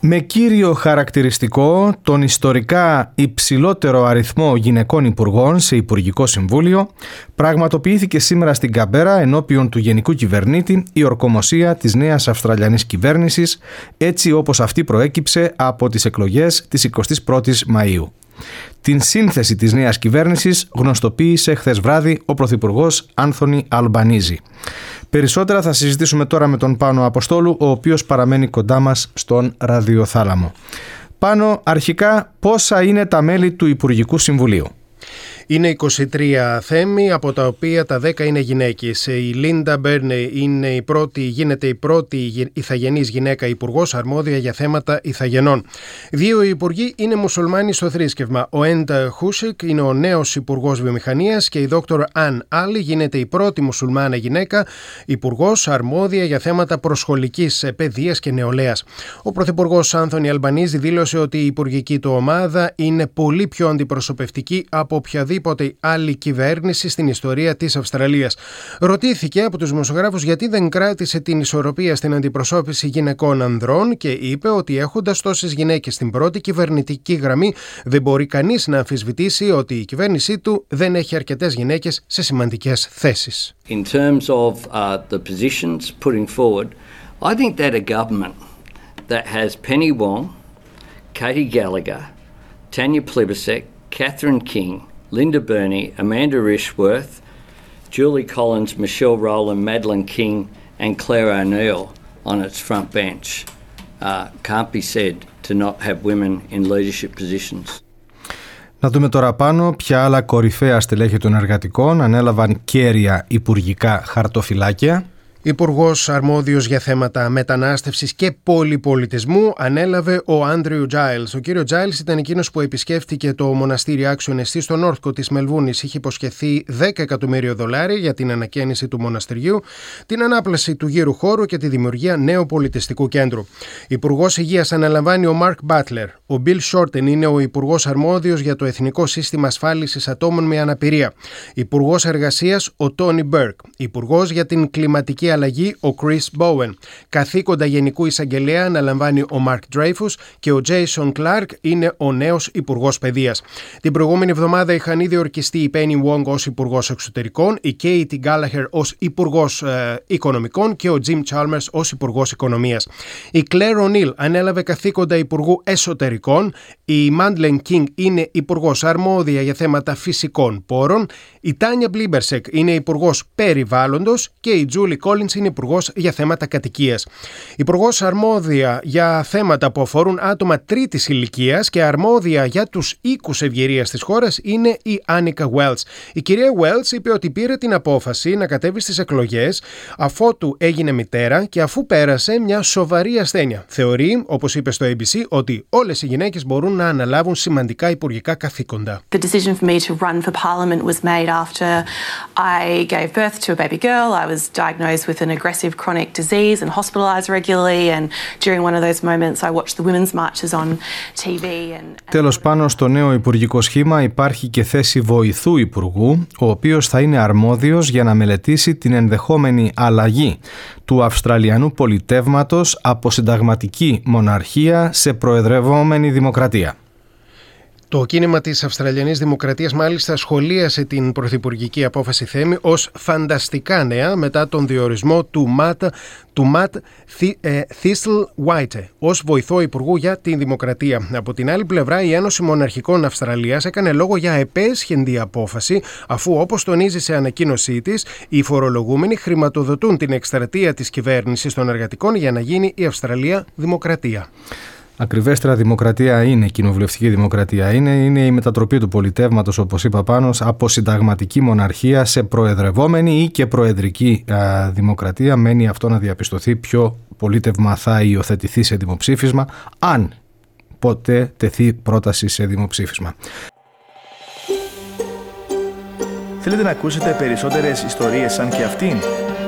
Με κύριο χαρακτηριστικό τον ιστορικά υψηλότερο αριθμό γυναικών υπουργών σε Υπουργικό Συμβούλιο, πραγματοποιήθηκε σήμερα στην Καμπέρα ενώπιον του Γενικού Κυβερνήτη η ορκομοσία της νέας Αυστραλιανής κυβέρνησης, έτσι όπως αυτή προέκυψε από τις εκλογές της 21ης Μαΐου. Την σύνθεση της νέας κυβέρνησης γνωστοποίησε χθες βράδυ ο Πρωθυπουργός Άνθονη Αλμπανίζη. Περισσότερα θα συζητήσουμε τώρα με τον Πάνο Αποστόλου, ο οποίος παραμένει κοντά μας στον ραδιοθάλαμο. Πάνω, αρχικά, πόσα είναι τα μέλη του Υπουργικού Συμβουλίου; Είναι 23 θέμη, από τα οποία τα 10 είναι γυναίκες. Η Λίντα Μπέρνε είναι η πρώτη, γίνεται η πρώτη ηθαγενής γυναίκα υπουργός αρμόδια για θέματα ηθαγενών. Δύο υπουργοί είναι μουσουλμάνοι στο θρήσκευμα. Ο Εντ Χούσικ είναι ο νέος υπουργός βιομηχανίας και η δόκτωρ Αν Άλλη γίνεται η πρώτη μουσουλμάνα γυναίκα υπουργός αρμόδια για θέματα προσχολικής παιδείας και νεολαίας. Ο πρωθυπουργός Άνθονι Αλμπανίζη δήλωσε ότι η υπουργική του ομάδα είναι πολύ πιο αντιπροσωπευτική από οποιαδήποτε οποιαδήποτε άλλη κυβέρνηση στην ιστορία της Αυστραλίας. Ρωτήθηκε από τους δημοσιογράφους γιατί δεν κράτησε την ισορροπία στην αντιπροσώπηση γυναικών ανδρών και είπε ότι έχοντας τόσες γυναίκες στην πρώτη κυβερνητική γραμμή δεν μπορεί κανείς να αμφισβητήσει ότι η κυβέρνησή του δεν έχει αρκετές γυναίκες σε σημαντικές θέσεις. In terms of uh, the positions putting forward, I think that a government that has Penny Wong, Katie Gallagher, Tanya Plibersek, Catherine King, Linda Burney, Amanda Rishworth, Julie Collins, Michelle Rowland, Madeline King, and Claire O'Neill on its front bench uh, can't be said to not have women in leadership positions. Να δούμε τώρα πάνω ποια άλλα κορυφαία στελέχη των εργατικών ανέλαβαν κέρια υπουργικά χαρτοφυλάκια. Υπουργός αρμόδιος για θέματα μετανάστευσης και πολυπολιτισμού ανέλαβε ο Άντριου Τζάιλς. Ο κύριος Τζάιλς ήταν εκείνος που επισκέφθηκε το μοναστήρι Άξιον Εστί στο Νόρθκο της Μελβούνης. Είχε υποσχεθεί 10 εκατομμύριο δολάρια για την ανακαίνιση του μοναστηριού, την ανάπλαση του γύρου χώρου και τη δημιουργία νέου πολιτιστικού κέντρου. Υπουργός Υγείας αναλαμβάνει ο Μαρκ Μπάτλερ. Ο Μπιλ Σόρτεν είναι ο Υπουργός Αρμόδιος για το Εθνικό Σύστημα Ασφάλισης Ατόμων με Αναπηρία. Υπουργός Εργασίας ο Τόνι Μπέρκ. Υπουργός για την Κλιματική αλλαγή ο Chris Bowen. Καθήκοντα Γενικού Εισαγγελέα αναλαμβάνει ο Mark Dreyfus και ο Jason Clark είναι ο νέος Υπουργός Παιδείας. Την προηγούμενη εβδομάδα είχαν ήδη ορκιστεί η Penny Wong ως Υπουργός Εξωτερικών, η Katie Gallagher ως Υπουργός ε, Οικονομικών και ο Jim Chalmers ως Υπουργός Οικονομίας. Η Claire O'Neill ανέλαβε καθήκοντα Υπουργού Εσωτερικών, η Madeleine King είναι Υπουργός Αρμόδια για θέματα φυσικών πόρων, η Τάνια Μπλίμπερσεκ είναι Υπουργός Περιβάλλοντος και η Julie Collins είναι Υπουργός για θέματα κατοικίας. Υπουργός αρμόδια για θέματα που αφορούν άτομα τρίτης ηλικίας και αρμόδια για τους οίκους ευγυρία της χώρας είναι η Άνικα Wells. Η κυρία Wells είπε ότι πήρε την απόφαση να κατέβει στις εκλογές αφότου έγινε μητέρα και αφού πέρασε μια σοβαρή ασθένεια. Θεωρεί, όπως είπε στο ABC, ότι όλες οι γυναίκες μπορούν να αναλάβουν σημαντικά υπουργικά καθήκοντα. The decision for me to run for parliament was made after I gave birth to a baby girl. I was diagnosed with with an aggressive chronic disease and hospitalised regularly. And during one of those moments, I watched the women's marches on TV. And, Τέλος πάνω στο νέο υπουργικό σχήμα υπάρχει και θέση βοηθού υπουργού, ο οποίος θα είναι αρμόδιος για να μελετήσει την ενδεχόμενη αλλαγή του Αυστραλιανού πολιτεύματος από συνταγματική μοναρχία σε προεδρευόμενη δημοκρατία. Το κίνημα της Αυστραλιανής Δημοκρατίας μάλιστα σχολίασε την πρωθυπουργική απόφαση Θέμη ως φανταστικά νέα μετά τον διορισμό του Ματ, του Ματ Θίστλ Βάιτε ως βοηθό υπουργού για τη Δημοκρατία. Από την άλλη πλευρά η Ένωση Μοναρχικών Αυστραλίας έκανε λόγο για επέσχεντη απόφαση αφού όπως τονίζει σε ανακοίνωσή της οι φορολογούμενοι χρηματοδοτούν την εκστρατεία της κυβέρνησης των εργατικών για να γίνει η Αυστραλία Δημοκρατία. Ακριβέστερα δημοκρατία είναι, κοινοβουλευτική δημοκρατία είναι, είναι η μετατροπή του πολιτεύματος, όπως είπα πάνω, από συνταγματική μοναρχία σε προεδρευόμενη ή και προεδρική δημοκρατία. Μένει αυτό να διαπιστωθεί ποιο πολίτευμα θα υιοθετηθεί σε δημοψήφισμα, αν ποτέ τεθεί πρόταση σε δημοψήφισμα. Θέλετε να ακούσετε περισσότερες ιστορίες σαν και αυτήν;